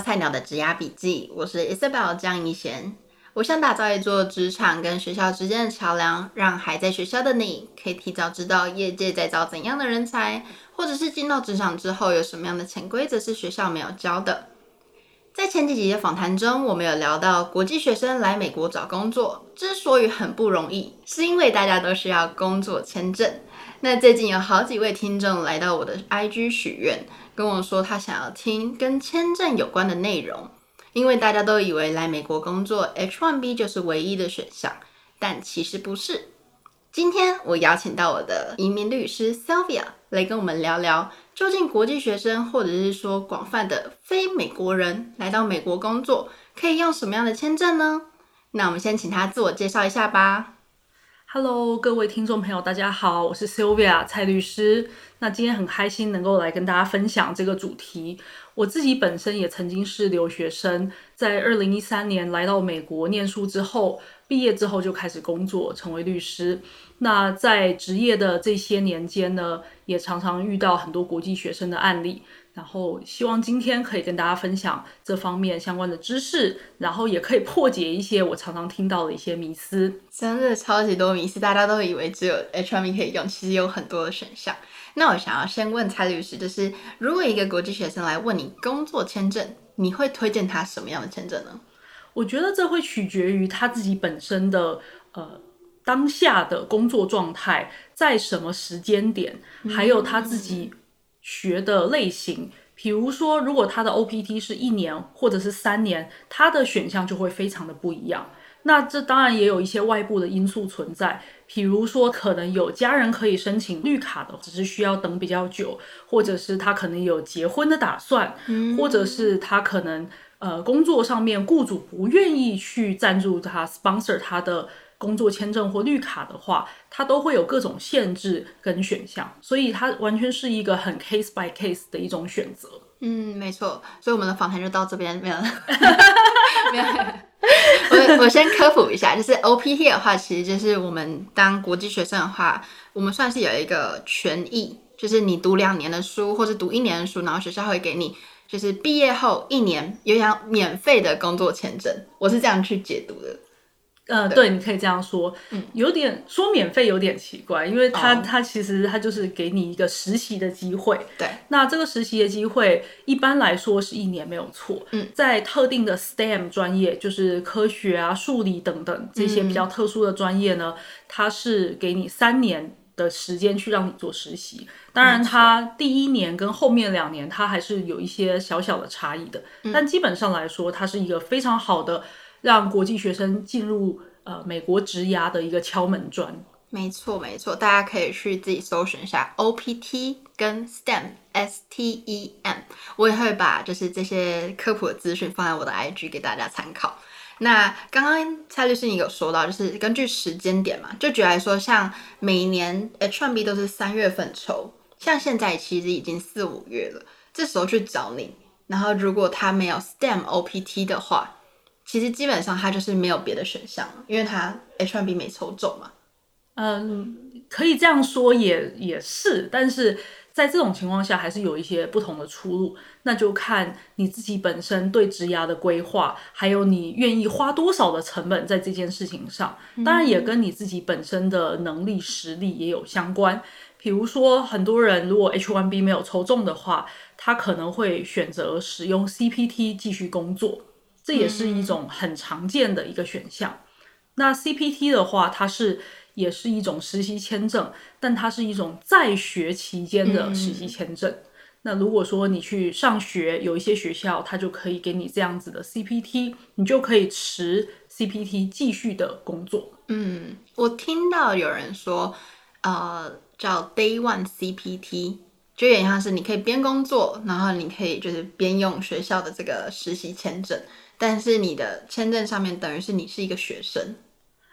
菜鸟的职涯笔记，我是 Isabel 江一贤。我想打造一座职场跟学校之间的桥梁，让还在学校的你可以提早知道业界在招怎样的人才，或者是进到职场之后有什么样的潜规则是学校没有教的。在前几集的访谈中，我们有聊到国际学生来美国找工作之所以很不容易，是因为大家都需要工作签证。那最近有好几位听众来到我的 IG 许愿，跟我说他想要听跟签证有关的内容，因为大家都以为来美国工作 H1B 就是唯一的选项，但其实不是。今天我邀请到我的移民律师 Sylvia 来跟我们聊聊，究竟国际学生或者是说广泛的非美国人来到美国工作，可以用什么样的签证呢？那我们先请他自我介绍一下吧。Hello，各位听众朋友，大家好，我是 Sylvia 蔡律师。那今天很开心能够来跟大家分享这个主题。我自己本身也曾经是留学生，在二零一三年来到美国念书之后，毕业之后就开始工作，成为律师。那在职业的这些年间呢，也常常遇到很多国际学生的案例。然后希望今天可以跟大家分享这方面相关的知识，然后也可以破解一些我常常听到的一些迷思。真的超级多迷思，大家都以为只有 H1B 可以用，其实有很多的选项。那我想要先问蔡律师，就是如果一个国际学生来问你工作签证，你会推荐他什么样的签证呢？我觉得这会取决于他自己本身的呃当下的工作状态，在什么时间点，还有他自己。学的类型，比如说，如果他的 OPT 是一年或者是三年，他的选项就会非常的不一样。那这当然也有一些外部的因素存在，比如说可能有家人可以申请绿卡的，只是需要等比较久，或者是他可能有结婚的打算，嗯、或者是他可能呃工作上面雇主不愿意去赞助他 sponsor 他的。工作签证或绿卡的话，它都会有各种限制跟选项，所以它完全是一个很 case by case 的一种选择。嗯，没错。所以我们的访谈就到这边，没有了。没有。我我先科普一下，就是 OPT 的话，其实就是我们当国际学生的话，我们算是有一个权益，就是你读两年的书，或者读一年的书，然后学校会给你，就是毕业后一年有样免费的工作签证。我是这样去解读的。呃，对，对，你可以这样说，嗯，有点说免费有点奇怪，因为他他、哦、其实他就是给你一个实习的机会，对，那这个实习的机会一般来说是一年没有错，嗯，在特定的 STEM 专业，就是科学啊、数理等等这些比较特殊的专业呢，它、嗯、是给你三年的时间去让你做实习，当然它第一年跟后面两年它还是有一些小小的差异的，嗯、但基本上来说，它是一个非常好的。让国际学生进入呃美国职涯的一个敲门砖。没错，没错，大家可以去自己搜寻一下 OPT 跟 STEM S T E M，我也会把就是这些科普的资讯放在我的 IG 给大家参考。那刚刚蔡律师你有说到，就是根据时间点嘛，就举例来说，像每年 H1B 都是三月份抽，像现在其实已经四五月了，这时候去找你，然后如果他没有 STEM OPT 的话。其实基本上他就是没有别的选项，因为他 H1B 没抽中嘛。嗯，可以这样说也也是，但是在这种情况下还是有一些不同的出路，那就看你自己本身对职涯的规划，还有你愿意花多少的成本在这件事情上，当然也跟你自己本身的能力实力也有相关。比如说，很多人如果 H1B 没有抽中的话，他可能会选择使用 CPT 继续工作。这也是一种很常见的一个选项。嗯、那 CPT 的话，它是也是一种实习签证，但它是一种在学期间的实习签证。嗯、那如果说你去上学，有一些学校它就可以给你这样子的 CPT，你就可以持 CPT 继续的工作。嗯，我听到有人说，呃，叫 Day One CPT，就有点像是你可以边工作，然后你可以就是边用学校的这个实习签证。但是你的签证上面等于是你是一个学生，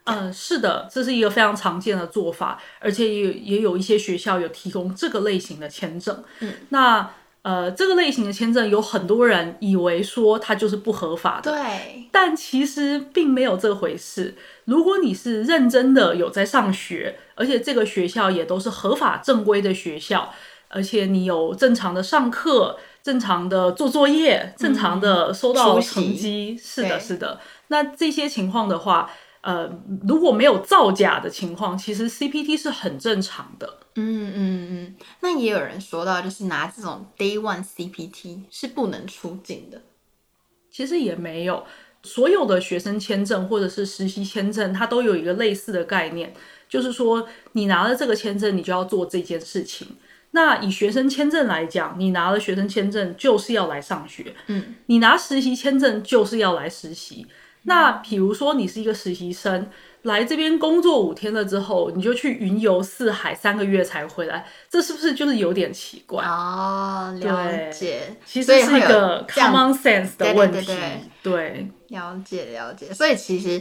嗯，是的，这是一个非常常见的做法，而且也也有一些学校有提供这个类型的签证。嗯，那呃，这个类型的签证有很多人以为说它就是不合法的，对，但其实并没有这回事。如果你是认真的有在上学，而且这个学校也都是合法正规的学校，而且你有正常的上课。正常的做作业，正常的收到成绩。嗯、是的，是的。那这些情况的话，呃，如果没有造假的情况，其实 CPT 是很正常的。嗯嗯嗯。那也有人说到，就是拿这种 Day One CPT 是不能出境的。其实也没有，所有的学生签证或者是实习签证，它都有一个类似的概念，就是说你拿了这个签证，你就要做这件事情。那以学生签证来讲，你拿了学生签证就是要来上学，嗯，你拿实习签证就是要来实习。那比如说你是一个实习生，来这边工作五天了之后，你就去云游四海三个月才回来，这是不是就是有点奇怪？哦，了解，其实是一个 common sense 的问题。对，对，对，对，对，了解了解。所以其实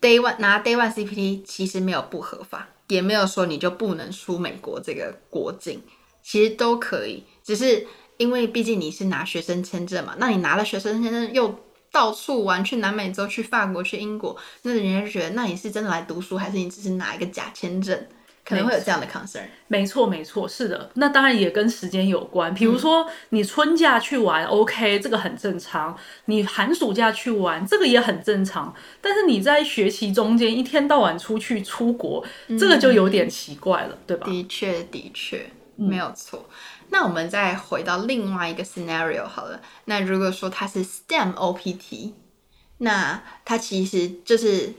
day one 拿 day one CPT 其实没有不合法，也没有说你就不能出美国这个国境，其实都可以。只是因为毕竟你是拿学生签证嘛，那你拿了学生签证又到处玩，去南美洲、去法国、去英国，那人家就觉得，那你是真的来读书，还是你只是拿一个假签证？可能会有这样的 concern。没错，没错，是的。那当然也跟时间有关。比如说，你春假去玩、嗯、，OK，这个很正常；你寒暑假去玩，这个也很正常。但是你在学习中间一天到晚出去出国，嗯、这个就有点奇怪了，对吧？的确，的确，没有错。那我们再回到另外一个 scenario 好了。那如果说它是 STEM OPT，那它其实就是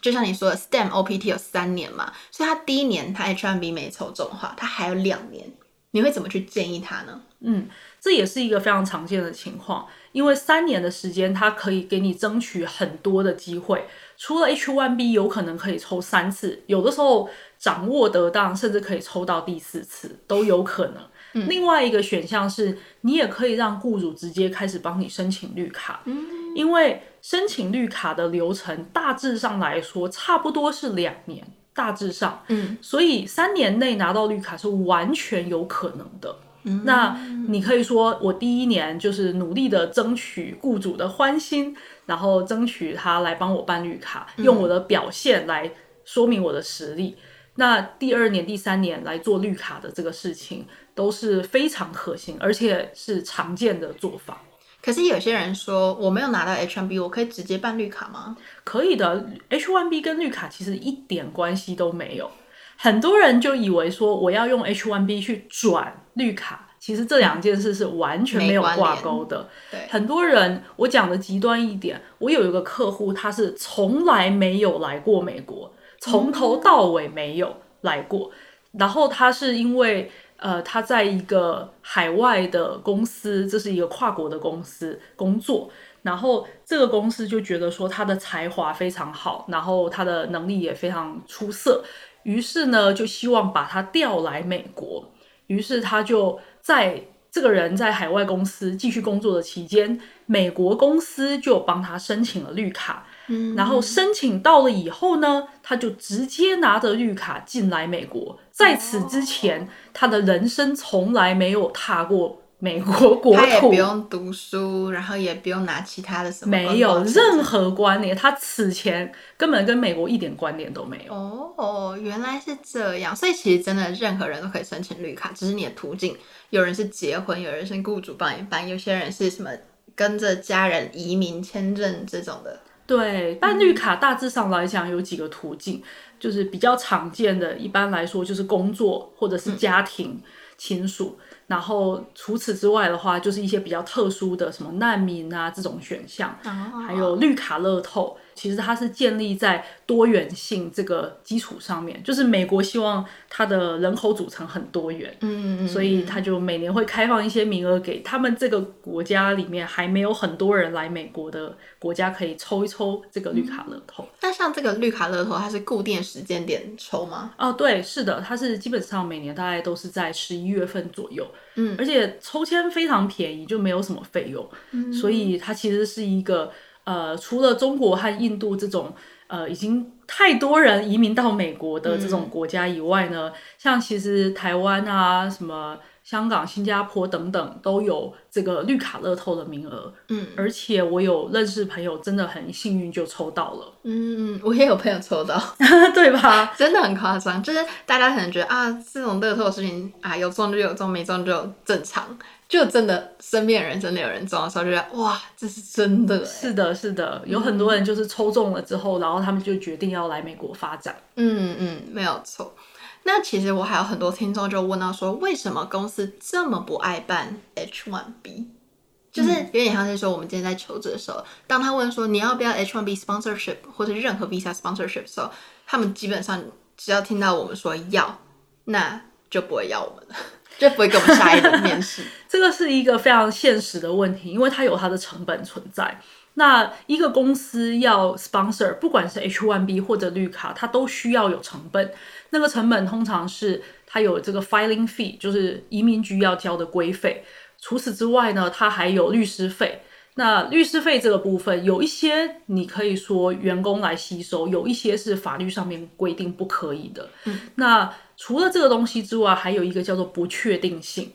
就像你说的，STEM OPT 有三年嘛，所以它第一年它 H1B 没抽中的话，它还有两年，你会怎么去建议他呢？嗯，这也是一个非常常见的情况，因为三年的时间，他可以给你争取很多的机会。除了 H1B 有可能可以抽三次，有的时候掌握得当，甚至可以抽到第四次都有可能。另外一个选项是，你也可以让雇主直接开始帮你申请绿卡，嗯，因为申请绿卡的流程大致上来说差不多是两年，大致上，嗯，所以三年内拿到绿卡是完全有可能的。嗯，那你可以说，我第一年就是努力的争取雇主的欢心，然后争取他来帮我办绿卡，用我的表现来说明我的实力。那第二年、第三年来做绿卡的这个事情都是非常可行，而且是常见的做法。可是有些人说，我没有拿到 H1B，我可以直接办绿卡吗？可以的，H1B 跟绿卡其实一点关系都没有。很多人就以为说我要用 H1B 去转绿卡，其实这两件事是完全没有挂钩的。对，很多人，我讲的极端一点，我有一个客户，他是从来没有来过美国。从头到尾没有来过，然后他是因为呃他在一个海外的公司，这是一个跨国的公司工作，然后这个公司就觉得说他的才华非常好，然后他的能力也非常出色，于是呢就希望把他调来美国，于是他就在这个人在海外公司继续工作的期间，美国公司就帮他申请了绿卡。嗯，然后申请到了以后呢，他就直接拿着绿卡进来美国。在此之前，哦，他的人生从来没有踏过美国国土，他也不用读书，然后也不用拿其他的什么，没有任何关联。他此前根本跟美国一点关联都没有。哦，原来是这样。所以其实真的任何人都可以申请绿卡，只是你的途径。有人是结婚，有人是雇主帮你办，有些人是什么跟着家人移民签证这种的。对，办绿卡大致上来讲有几个途径，嗯，就是比较常见的，一般来说就是工作或者是家庭亲属。嗯然后除此之外的话，就是一些比较特殊的什么难民啊这种选项，还有绿卡乐透，其实它是建立在多元性这个基础上面。就是美国希望它的人口组成很多元，嗯，所以它就每年会开放一些名额给他们这个国家里面还没有很多人来美国的国家，可以抽一抽这个绿卡乐透。那像这个绿卡乐透，它是固定时间点抽吗？哦，对，是的，它是基本上每年大概都是在十一月份左右。嗯，而且抽签非常便宜，就没有什么费用，嗯，所以它其实是一个呃，除了中国和印度这种呃已经太多人移民到美国的这种国家以外呢，嗯、像其实台湾啊，什么香港、新加坡等等，都有这个绿卡乐透的名额。嗯，而且我有认识朋友，真的很幸运就抽到了。嗯，我也有朋友抽到，对吧？真的很夸张，就是大家可能觉得啊，这种乐透的事情啊，有中就有中，没中就正常。就真的身边人真的有人中的时候，就觉得哇，这是真的。是的，是的，有很多人就是抽中了之后，嗯、然后他们就决定要来美国发展。嗯嗯，没有错。那其实我还有很多听众就问到说，为什么公司这么不爱办 H1B？就是有点像是说，我们今天在求职的时候，当他问说你要不要 H1B sponsorship 或者任何 visa sponsorship 的时候，他们基本上只要听到我们说要，那就不会要我们了。就不会给我们下一轮面试。这个是一个非常现实的问题，因为它有它的成本存在。那一个公司要 sponsor，不管是 H1B 或者绿卡，它都需要有成本。那个成本通常是它有这个 filing fee，就是移民局要交的规费。除此之外呢，它还有律师费。那律师费这个部分，有一些你可以说员工来吸收，有一些是法律上面规定不可以的。嗯，那除了这个东西之外，还有一个叫做不确定性。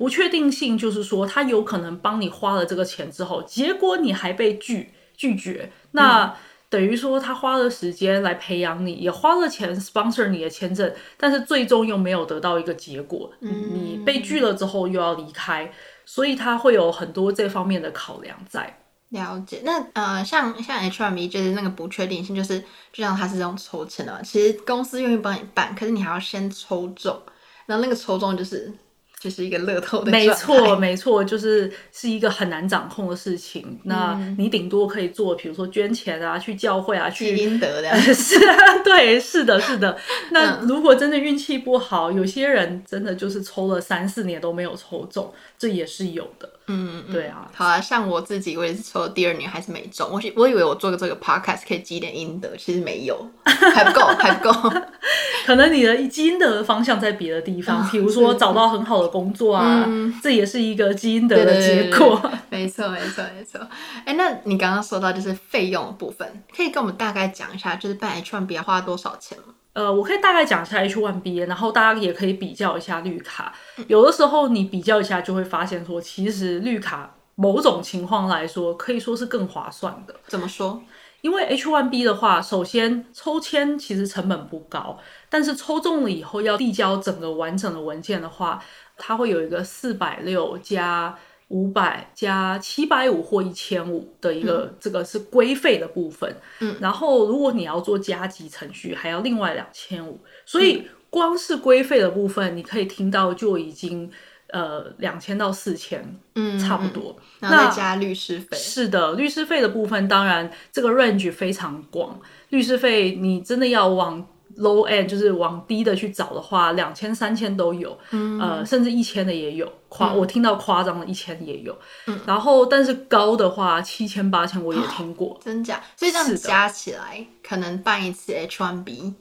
不确定性就是说，他有可能帮你花了这个钱之后，结果你还被拒拒绝。那等于说他花了时间来培养你，也花了钱 sponsor 你的签证，但是最终又没有得到一个结果。嗯，你被拒了之后又要离开。所以他会有很多这方面的考量在。了解。那呃，像像 H1B 就是那个不确定性，就是就像他是这种抽签的嘛，其实公司愿意帮你办，可是你还要先抽中，然后那个抽中就是。就是一个乐透的，没错没错，就是是一个很难掌控的事情。嗯、那你顶多可以做，比如说捐钱啊，去教会啊，去积阴德的。是啊，对，是的，是的。那如果真的运气不好，有些人真的就是抽了三四年都没有抽中，这也是有的。嗯，对啊，好啊，像我自己，我也是抽了第二年还是没中。我我以为我做个这个 podcast 可以积点阴德，其实没有，还不够，还不够。可能你的积阴德的方向在别的地方，比如说找到很好的工作啊，嗯、这也是一个积阴德的结果。没错，没错，没错。哎，那你刚刚说到就是费用的部分，可以跟我们大概讲一下，就是办 H one B 要花多少钱吗？呃，我可以大概讲一下 H1B，然后大家也可以比较一下绿卡。有的时候你比较一下，就会发现说，其实绿卡某种情况来说，可以说是更划算的。怎么说？因为 H1B 的话，首先抽签其实成本不高，但是抽中了以后要递交整个完整的文件的话，它会有一个四百六加。五百加七百五或一千五的一个，这个是规费的部分。嗯，然后如果你要做加急程序，还要另外两千五。所以光是规费的部分，你可以听到就已经呃两千到四千，嗯，差不多。然后再加律师费。是的，律师费的部分，当然这个 range 非常广。律师费你真的要往。Low end 就是往低的去找的话，两千、三千都有，嗯、呃，甚至一千的也有，夸、嗯、我听到夸张的一千也有，嗯、然后但是高的话七千、八千我也听过，哦、真假？所以这样子加起来，可能办一次 H1B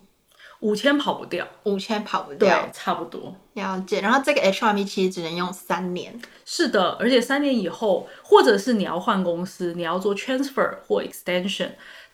五千跑不掉，五千跑不掉，对，差不多。了解。然后这个 H1B 其实只能用三年，是的，而且三年以后，或者是你要换公司，你要做 transfer 或 extension。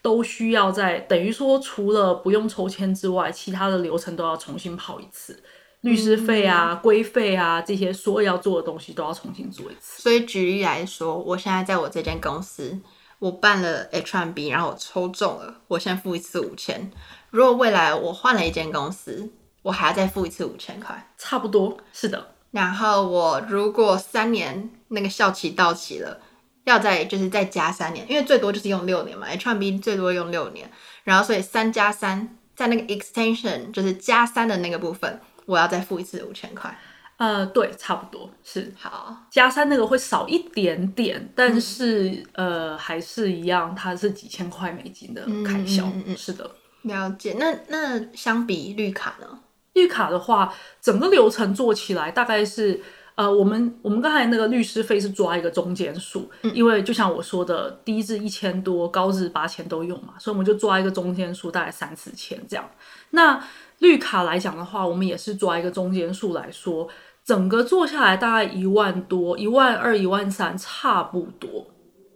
都需要在等于说，除了不用抽签之外，其他的流程都要重新跑一次，律师费啊、规费啊这些所有要做的东西都要重新做一次。所以举例来说，我现在在我这间公司，我办了 H1B，然后我抽中了，我先付一次五千。如果未来我换了一间公司，我还要再付一次五千块，差不多是的。然后我如果三年那个效期到期了。要再就是再加三年，因为最多就是用六年嘛，H1B 最多用六年，然后所以三加三，在那个 extension 就是加三的那个部分，我要再付一次五千块。呃，对，差不多是。好，加三那个会少一点点，但是、嗯、呃还是一样，它是几千块美金的开销。嗯，嗯，嗯是的，了解。那那相比绿卡呢？绿卡的话，整个流程做起来大概是。呃，我们我们刚才那个律师费是抓一个中间数，嗯、因为就像我说的，低至一千多，高至八千都用嘛，所以我们就抓一个中间数，大概三四千这样。那绿卡来讲的话，我们也是抓一个中间数来说，整个做下来大概一万多，一万二、一万三差不多。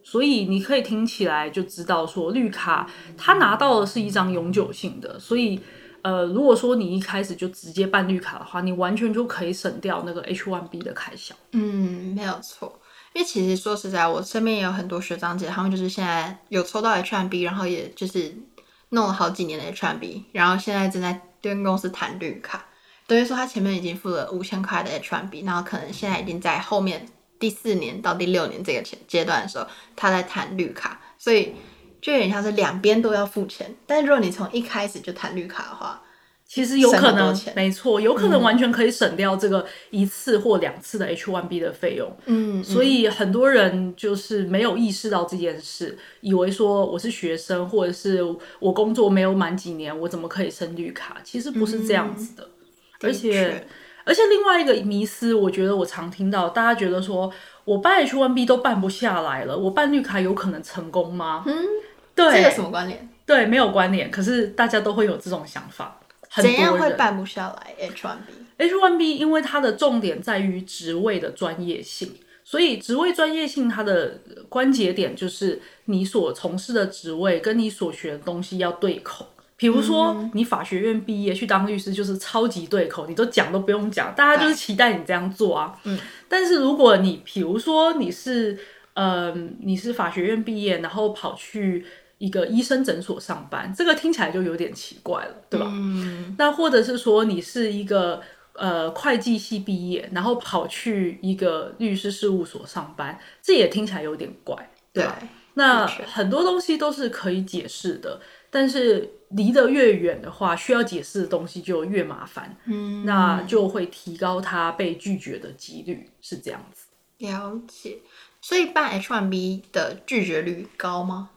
所以你可以听起来就知道说，绿卡他拿到的是一张永久性的，所以呃，如果说你一开始就直接办绿卡的话，你完全就可以省掉那个 H1B 的开销。嗯，没有错。因为其实说实在，我身边也有很多学长姐，他们就是现在有抽到 H1B，然后也就是弄了好几年的 H1B，然后现在正在跟公司谈绿卡，等于说他前面已经付了五千块的 H1B，然后可能现在已经在后面。第四年到第六年这个阶阶段的时候，他在谈绿卡，所以就有点像是两边都要付钱。但是如果你从一开始就谈绿卡的话，其实有可能没错，有可能完全可以省掉这个一次或两次的 H1B 的费用。嗯，所以很多人就是没有意识到这件事，以为说我是学生或者是我工作没有满几年，我怎么可以申绿卡？其实不是这样子的，嗯、而且。而且另外一个迷思，我觉得我常听到，大家觉得说我办 H1B 都办不下来了，我办绿卡有可能成功吗？嗯，对，这有什么关联？对，没有关联。可是大家都会有这种想法，很多人。怎样会办不下来 H1B？H1B 因为它的重点在于职位的专业性，所以职位专业性它的关节点就是你所从事的职位跟你所学的东西要对口。比如说，你法学院毕业去当律师就是超级对口，你都讲都不用讲，大家就是期待你这样做啊。嗯。但是如果你，比如说你是，呃，你是法学院毕业，然后跑去一个医生诊所上班，这个听起来就有点奇怪了，对吧？嗯。那或者是说你是一个呃会计系毕业，然后跑去一个律师事务所上班，这也听起来有点怪，对吧？对。那很多东西都是可以解释的，但是。离得越远的话，需要解释的东西就越麻烦，嗯，那就会提高他被拒绝的几率，是这样子。了解，所以办 H1B 的拒绝率高吗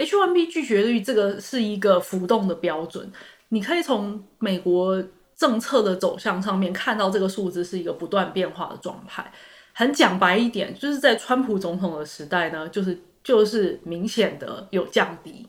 ？H1B 拒绝率这个是一个浮动的标准，你可以从美国政策的走向上面看到这个数字是一个不断变化的状态。很讲白一点，就是在川普总统的时代呢，就是就是明显的有降低。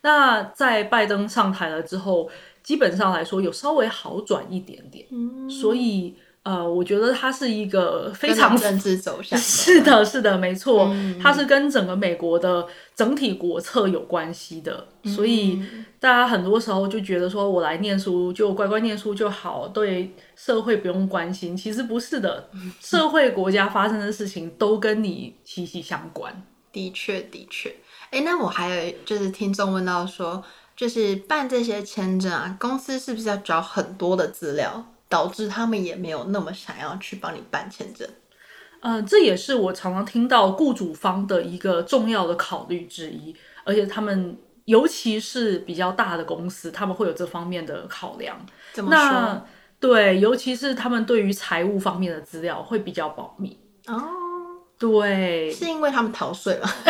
那在拜登上台了之后，基本上来说有稍微好转一点点，嗯，所以呃，我觉得它是一个非常政治走向，是的，是的，没错，嗯，它是跟整个美国的整体国策有关系的，嗯，所以大家很多时候就觉得说我来念书就乖乖念书就好，对社会不用关心，其实不是的，社会国家发生的事情都跟你息息相关，的确，的确。哎，那我还有就是听众问到说，就是办这些签证啊，公司是不是要找很多的资料，导致他们也没有那么想要去帮你办签证？嗯、呃，这也是我常常听到雇主方的一个重要的考虑之一，而且他们尤其是比较大的公司，他们会有这方面的考量。怎么说？那对，尤其是他们对于财务方面的资料会比较保密。哦。对，是因为他们逃税了？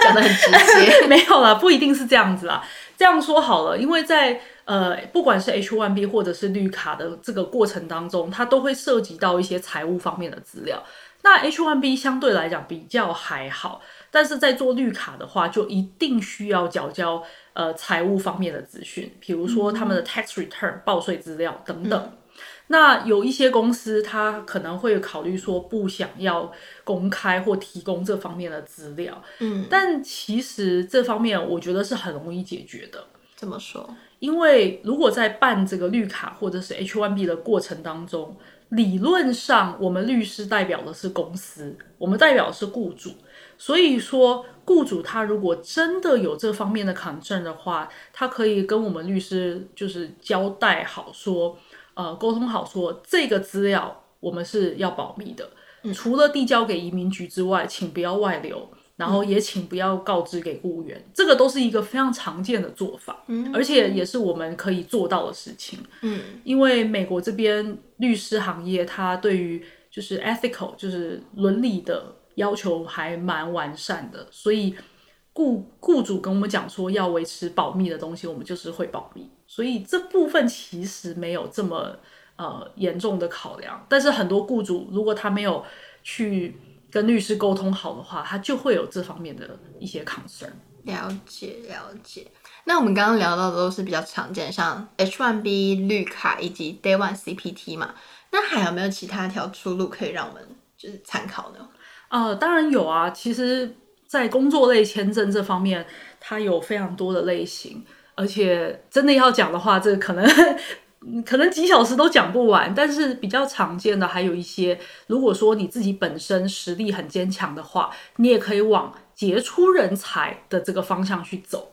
讲的很直接，没有啦，不一定是这样子啦。这样说好了，因为在呃，不管是 H1B 或者是绿卡的这个过程当中，它都会涉及到一些财务方面的资料。那 H1B 相对来讲比较还好，但是在做绿卡的话，就一定需要缴交呃财务方面的资讯，比如说他们的 tax return 报税资料等等。嗯那有一些公司，他可能会考虑说不想要公开或提供这方面的资料，嗯，但其实这方面我觉得是很容易解决的。怎么说？因为如果在办这个绿卡或者是 H1B 的过程当中，理论上我们律师代表的是公司，我们代表的是雇主，所以说雇主他如果真的有这方面的 concern 的话，他可以跟我们律师就是交代好说。呃，沟通好说，这个资料我们是要保密的，嗯，除了递交给移民局之外，请不要外流，然后也请不要告知给雇员，嗯，这个都是一个非常常见的做法，嗯，而且也是我们可以做到的事情，嗯，因为美国这边律师行业，它对于就是 ethical 就是伦理的要求还蛮完善的，所以雇雇主跟我们讲说要维持保密的东西，我们就是会保密。所以这部分其实没有这么呃严重的考量，但是很多雇主如果他没有去跟律师沟通好的话，他就会有这方面的一些 concern。了解了解。那我们刚刚聊到的都是比较常见，像 H1B 绿卡以及 Day One CPT 嘛，那还有没有其他条出路可以让我们就是参考呢？呃，当然有啊。其实在工作类签证这方面，它有非常多的类型，而且真的要讲的话，这个可能可能几小时都讲不完。但是比较常见的还有一些，如果说你自己本身实力很坚强的话，你也可以往杰出人才的这个方向去走。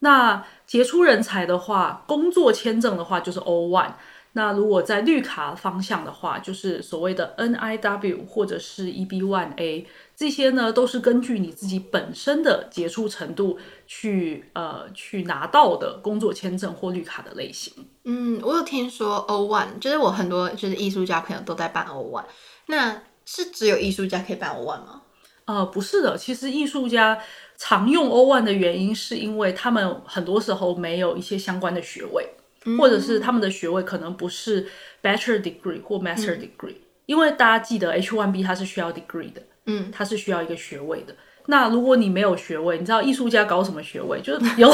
那杰出人才的话，工作签证的话就是 O1。那如果在绿卡方向的话，就是所谓的 NIW 或者是 EB1A，这些呢都是根据你自己本身的杰出程度去呃去拿到的工作签证或绿卡的类型。嗯，我有听说 one 就是我很多就是艺术家朋友都在办 one 那是只有艺术家可以办 one 吗？呃，不是的，其实艺术家常用 one 的原因是因为他们很多时候没有一些相关的学位。或者是他们的学位可能不是 bachelor degree 或 master degree，嗯，因为大家记得 H one B 它是需要 degree 的，嗯，它是需要一个学位的。那如果你没有学位，你知道艺术家搞什么学位？就是有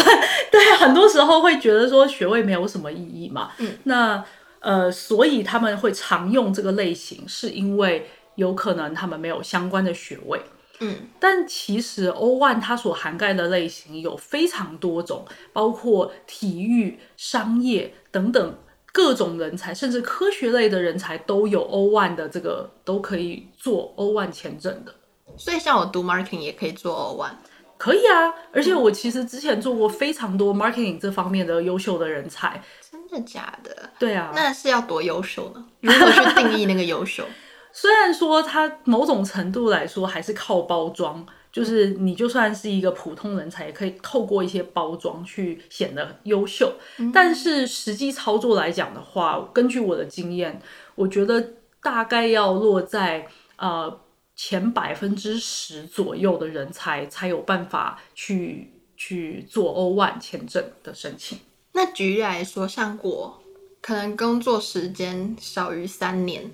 对，很多时候会觉得说学位没有什么意义嘛。嗯，那呃，所以他们会常用这个类型，是因为有可能他们没有相关的学位。嗯，但其实 O1 它所涵盖的类型有非常多种，包括体育、商业等等各种人才，甚至科学类的人才都有 O1 的这个都可以做 O1 签证的。所以像我读 marketing 也可以做 O1，可以啊。而且我其实之前做过非常多 marketing 这方面的优秀的人才。真的假的？对啊。那是要多优秀呢？如何去定义那个优秀？虽然说它某种程度来说还是靠包装，就是你就算是一个普通人才，也可以透过一些包装去显得优秀。嗯。但是实际操作来讲的话，根据我的经验，我觉得大概要落在呃前百分之十左右的人才才有办法去去做 O1 签证的申请。那举例来说，像我可能工作时间少于三年。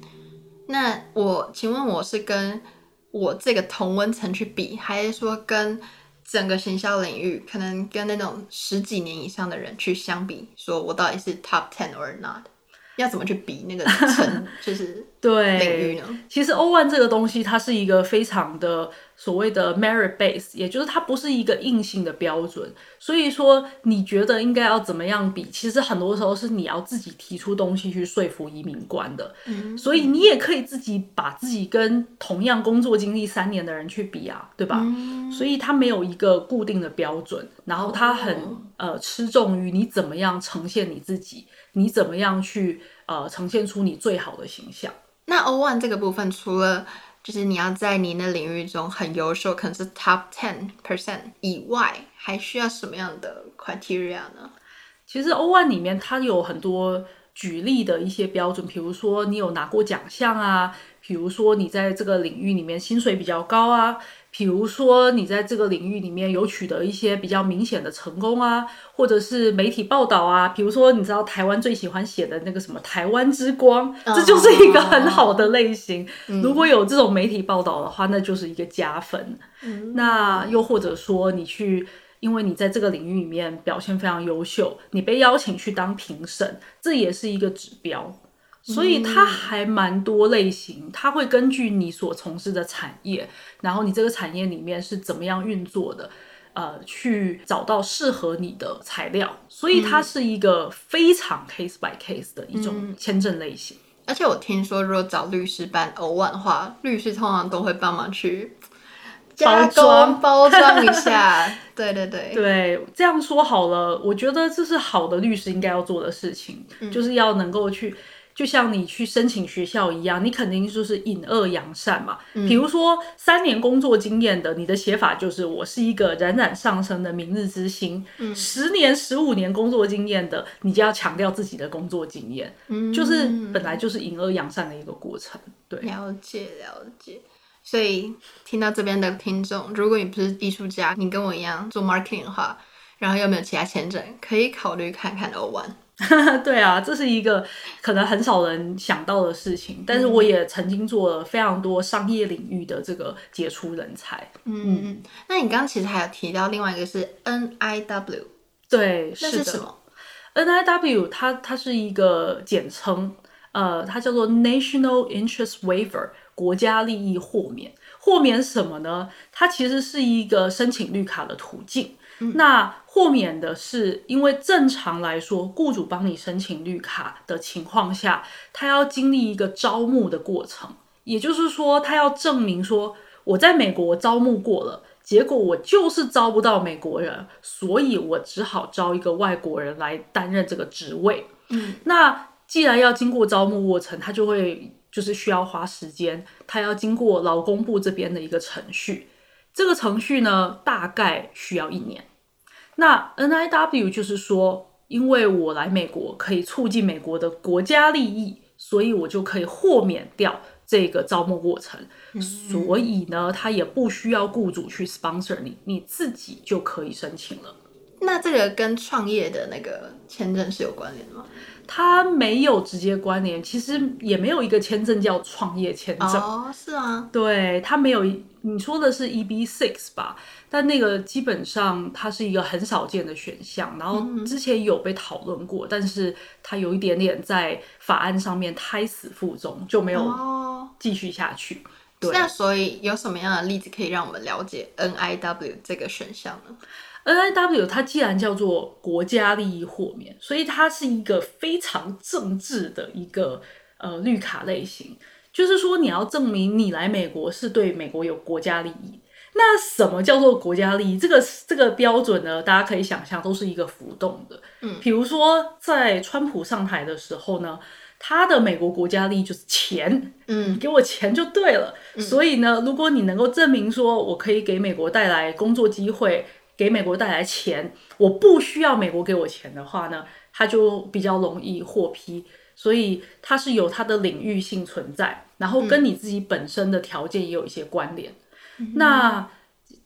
那我请问我是跟我这个同温层去比，还是说跟整个行销领域，可能跟那种十几年以上的人去相比，说我到底是 top ten or not？要怎么去比那个层，就是对领域呢？其实 O1 这个东西，它是一个非常的所谓的 merit base，也就是它不是一个硬性的标准。所以说，你觉得应该要怎么样比？其实很多时候是你要自己提出东西去说服移民官的。嗯，所以你也可以自己把自己跟同样工作经历三年的人去比啊，对吧？嗯，所以它没有一个固定的标准，然后它很，哦，呃吃重于你怎么样呈现你自己。你怎么样去呃呈现出你最好的形象？那 one 这个部分，除了就是你要在你的领域中很优秀，可能是 Top ten percent 以外，还需要什么样的 criteria 呢？其实 O one 里面它有很多举例的一些标准，比如说你有拿过奖项啊，比如说你在这个领域里面薪水比较高啊。比如说，你在这个领域里面有取得一些比较明显的成功啊，或者是媒体报道啊。比如说，你知道台湾最喜欢写的那个什么“台湾之光”，这就是一个很好的类型。Oh. 如果有这种媒体报道的话，那就是一个加分。Mm. 那又或者说，你去，因为你在这个领域里面表现非常优秀，你被邀请去当评审，这也是一个指标。所以它还蛮多类型，它会根据你所从事的产业，然后你这个产业里面是怎么样运作的，呃，去找到适合你的材料。所以它是一个非常 case by case 的一种签证类型。嗯，而且我听说，如果找律师办 O1 的话，律师通常都会帮忙去加工包装一下。对对对对，这样说好了，我觉得这是好的律师应该要做的事情，嗯，就是要能够去。就像你去申请学校一样，你肯定就是引恶扬善嘛。嗯、比如说三年工作经验的，你的写法就是我是一个冉冉上升的明日之星。嗯、十年、十五年工作经验的，你就要强调自己的工作经验，嗯、就是本来就是引恶扬善的一个过程。对，了解了解。所以听到这边的听众，如果你不是艺术家，你跟我一样做 marketing 的话，然后又没有其他签证，可以考虑看看 O1。对啊，这是一个可能很少人想到的事情，但是我也曾经做了非常多商业领域的这个杰出人才。嗯嗯，那你刚刚其实还有提到另外一个是 NIW，对，那是什么？NIW 它它是一个简称，呃，它叫做 National Interest Waiver，国家利益豁免。豁免什么呢？它其实是一个申请绿卡的途径。嗯、那豁免的是，因为正常来说，雇主帮你申请绿卡的情况下，他要经历一个招募的过程，也就是说，他要证明说我在美国招募过了，结果我就是招不到美国人，所以我只好招一个外国人来担任这个职位。嗯，那既然要经过招募过程，他就会就是需要花时间，他要经过劳工部这边的一个程序。这个程序呢，大概需要一年。那 NIW 就是说，因为我来美国可以促进美国的国家利益，所以我就可以豁免掉这个招募过程。嗯、所以呢，他也不需要雇主去 sponsor 你，你自己就可以申请了。那这个跟创业的那个签证是有关联的吗？它没有直接关联，其实也没有一个签证叫创业签证。哦，是啊，对，它没有。你说的是 EB six 吧？但那个基本上它是一个很少见的选项，然后之前有被讨论过，嗯、但是它有一点点在法案上面胎死腹中，就没有继续下去。哦、对，那所以有什么样的例子可以让我们了解 NIW 这个选项呢？NIW 它既然叫做国家利益豁免，所以它是一个非常政治的一个呃绿卡类型。就是说，你要证明你来美国是对美国有国家利益。那什么叫做国家利益？这个这个标准呢？大家可以想象，都是一个浮动的。嗯，比如说在川普上台的时候呢，他的美国国家利益就是钱。嗯，给我钱就对了。嗯，所以呢，如果你能够证明说我可以给美国带来工作机会。给美国带来钱，我不需要美国给我钱的话呢，它就比较容易获批，所以它是有它的领域性存在，然后跟你自己本身的条件也有一些关联。嗯、那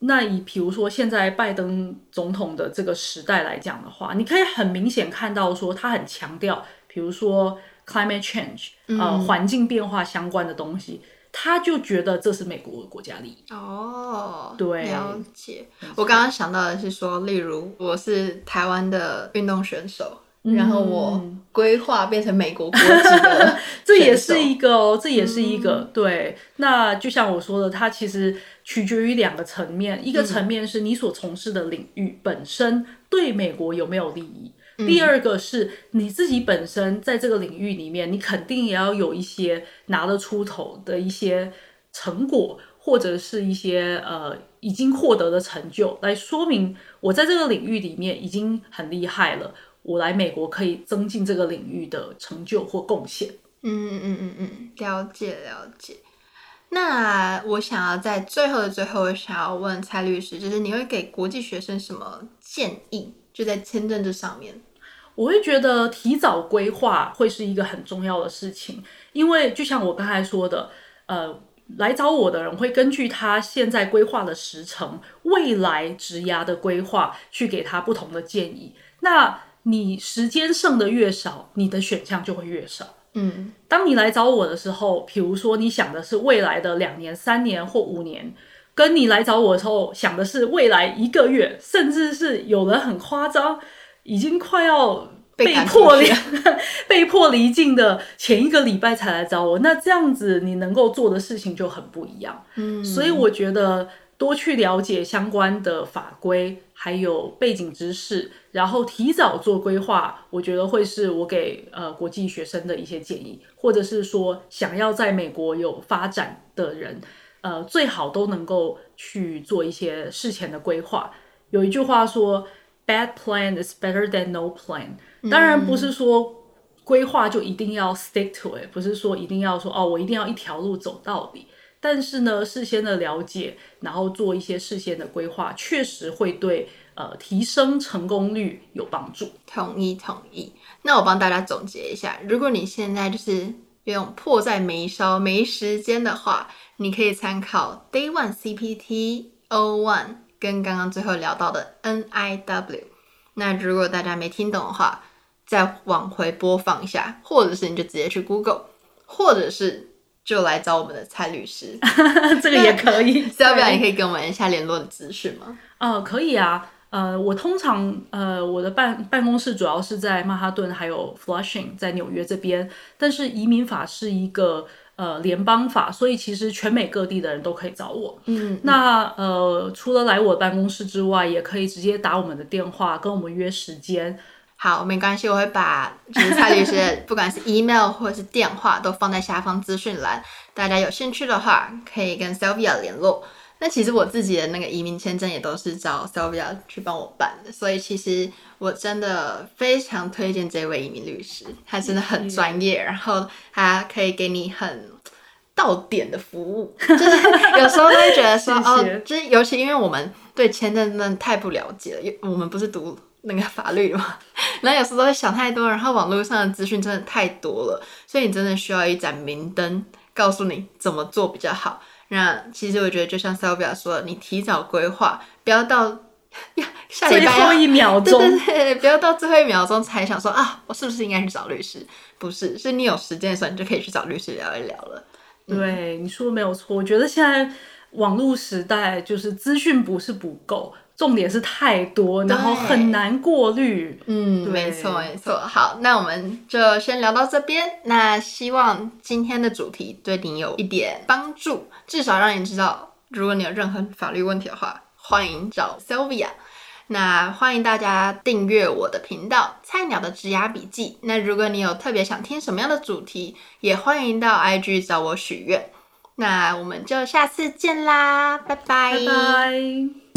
那以比如说现在拜登总统的这个时代来讲的话，你可以很明显看到说他很强调，比如说 climate change，呃，环境变化相关的东西。他就觉得这是美国的国家利益。哦，对，了解。我刚刚想到的是说，例如我是台湾的运动选手，嗯、然后我规划变成美国国籍的，这也是一个哦，这也是一个、嗯、对。那就像我说的，它其实取决于两个层面，一个层面是你所从事的领域本身对美国有没有利益。第二个是你自己本身在这个领域里面，你肯定也要有一些拿得出头的一些成果，或者是一些呃已经获得的成就，来说明我在这个领域里面已经很厉害了。我来美国可以增进这个领域的成就或贡献。嗯嗯嗯嗯嗯，了解了解。那我想要在最后的最后，我想要问蔡律师，就是你会给国际学生什么建议？就在签证这上面。我会觉得提早规划会是一个很重要的事情，因为就像我刚才说的，呃，来找我的人会根据他现在规划的时程、未来职涯的规划去给他不同的建议。那你时间剩的越少，你的选项就会越少。嗯，当你来找我的时候，比如说你想的是未来的两年、三年或五年，跟你来找我的时候想的是未来一个月，甚至是有人很夸张。已经快要被迫离 被迫离境的前一个礼拜才来找我，那这样子你能够做的事情就很不一样。嗯，所以我觉得多去了解相关的法规，还有背景知识，然后提早做规划，我觉得会是我给呃国际学生的一些建议，或者是说想要在美国有发展的人，呃，最好都能够去做一些事前的规划。有一句话说。Bad plan is better than no plan。当然不是说规划就一定要 stick to it，不是说一定要说哦，我一定要一条路走到底。但是呢，事先的了解，然后做一些事先的规划，确实会对呃提升成功率有帮助。同意同意。那我帮大家总结一下，如果你现在就是用迫在眉梢没时间的话，你可以参考 Day One CPT O One。跟刚刚最后聊到的 NIW，那如果大家没听懂的话，再往回播放一下，或者是你就直接去 Google，或者是就来找我们的蔡律师，这个也可以。要不要你可以给我们一下联络的资讯吗？呃，可以啊。呃，我通常呃，我的办办公室主要是在曼哈顿，还有 Flushing，在纽约这边。但是移民法是一个。呃联邦法，所以其实全美各地的人都可以找我。嗯，那呃除了来我办公室之外，也可以直接打我们的电话跟我们约时间。好，没关系，我会把就是蔡律师不管是 email 或者是电话都放在下方资讯栏，大家有兴趣的话可以跟 Sylvia 联络。那其实我自己的那个移民签证也都是找 Sylvia 去帮我办的，所以其实我真的非常推荐这位移民律师，他真的很专业，然后他可以给你很到点的服务，就是 有时候都会觉得说哦，就是尤其因为我们对签证真的太不了解了，因为我们不是读。那个法律嘛，然后有时候都会想太多，然后网络上的资讯真的太多了，所以你真的需要一盏明灯，告诉你怎么做比较好。那其实我觉得，就像 Sylvia 说的，你提早规划，不要到 呀下礼拜最后一秒钟，对对对，不要到最后一秒钟才想说啊，我是不是应该去找律师？不是，是你有时间的时候，你就可以去找律师聊一聊了。对，你说的没有错，我觉得现在网络时代就是资讯不是不够。重点是太多，然后很难过滤。嗯，没错没错。好，那我们就先聊到这边。那希望今天的主题对你有一点帮助，至少让你知道，如果你有任何法律问题的话，欢迎找 Sylvia。那欢迎大家订阅我的频道《菜鸟的职涯笔记》。那如果你有特别想听什么样的主题，也欢迎到 IG 找我许愿。那我们就下次见啦，拜拜。拜拜。